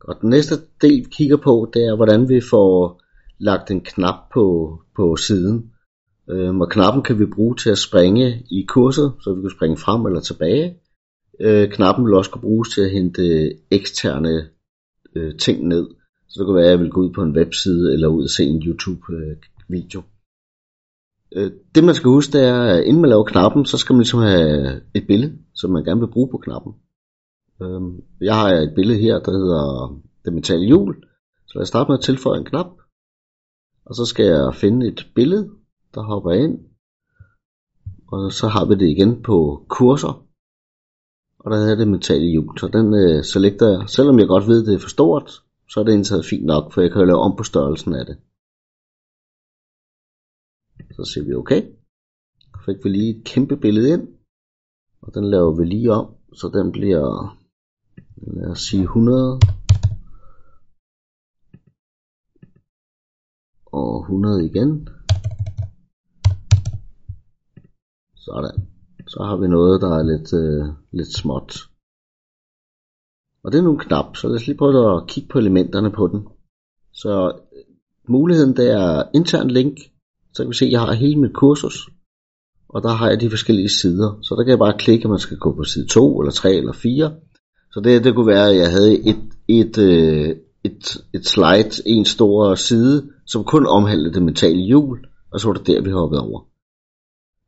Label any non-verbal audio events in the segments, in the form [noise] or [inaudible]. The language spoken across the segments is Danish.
Og den næste del, vi kigger på, det er, hvordan vi får lagt en knap på, på siden. Øhm, og knappen kan vi bruge til at springe i kurset, så vi kan springe frem eller tilbage. Øh, knappen vil også kunne bruges til at hente eksterne øh, ting ned. Så det kan være, at jeg vil gå ud på en webside eller ud og se en YouTube-video. Øh, det man skal huske, det er, at inden man laver knappen, så skal man ligesom have et billede, som man gerne vil bruge på knappen. Øhm, jeg har et billede her, der hedder det metale hjul. Så jeg starter med at tilføje en knap. Og så skal jeg finde et billede, der hopper ind. Og så har vi det igen på kurser. Og der er det metale hjul, så den øh, jeg. Selvom jeg godt ved, det er for stort, så er det indtaget fint nok, for jeg kan jo lave om på størrelsen af det. Så siger vi okay. Så fik vi lige et kæmpe billede ind. Og den laver vi lige om, så den bliver, lad os sige 100. Og 100 igen. Sådan. Så har vi noget, der er lidt, øh, lidt småt. Og det er en knap, så lad os lige prøve at kigge på elementerne på den. Så øh, muligheden der er intern link, så kan vi se, at jeg har hele mit kursus, og der har jeg de forskellige sider. Så der kan jeg bare klikke, at man skal gå på side 2, eller 3, eller 4. Så det, det kunne være, at jeg havde et, et, øh, et, et slide, en stor side, som kun omhandlede det mentale hjul, og så var det der, vi hoppede over.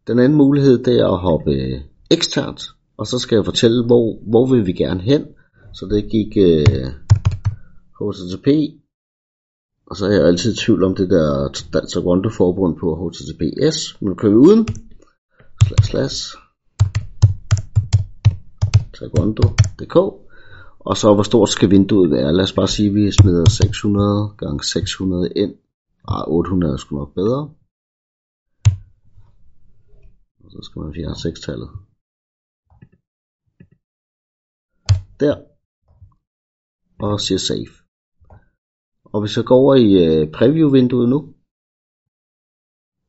Den anden mulighed, det er at hoppe eksternt, og så skal jeg fortælle, hvor, hvor vil vi gerne hen. Så det gik øh, HTTP, og så er jeg altid i tvivl om det der Dansk Taekwondo forbund på HTTPS, men kører vi uden, slash slash, taekwondo.dk, og så hvor stort skal vinduet være. Lad os bare sige, at vi smider 600 gange 600 ind, ah, og 800 er sgu nok bedre. Og så skal man fjerne 6-tallet. Der. Og siger save. Og hvis jeg går over i øh, preview-vinduet nu,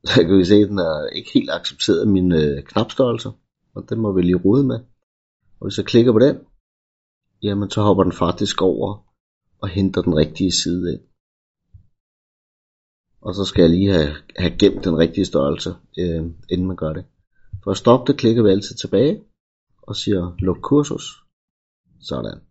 [laughs] så kan vi se, at den er ikke helt accepteret min øh, knapstørrelse. Og den må vi lige rode med. Og hvis jeg klikker på den, jamen så hopper den faktisk over og henter den rigtige side ind. Og så skal jeg lige have, have gemt den rigtige størrelse, øh, inden man gør det. For at stoppe det, klikker vi altid tilbage og siger luk kursus. Sådan.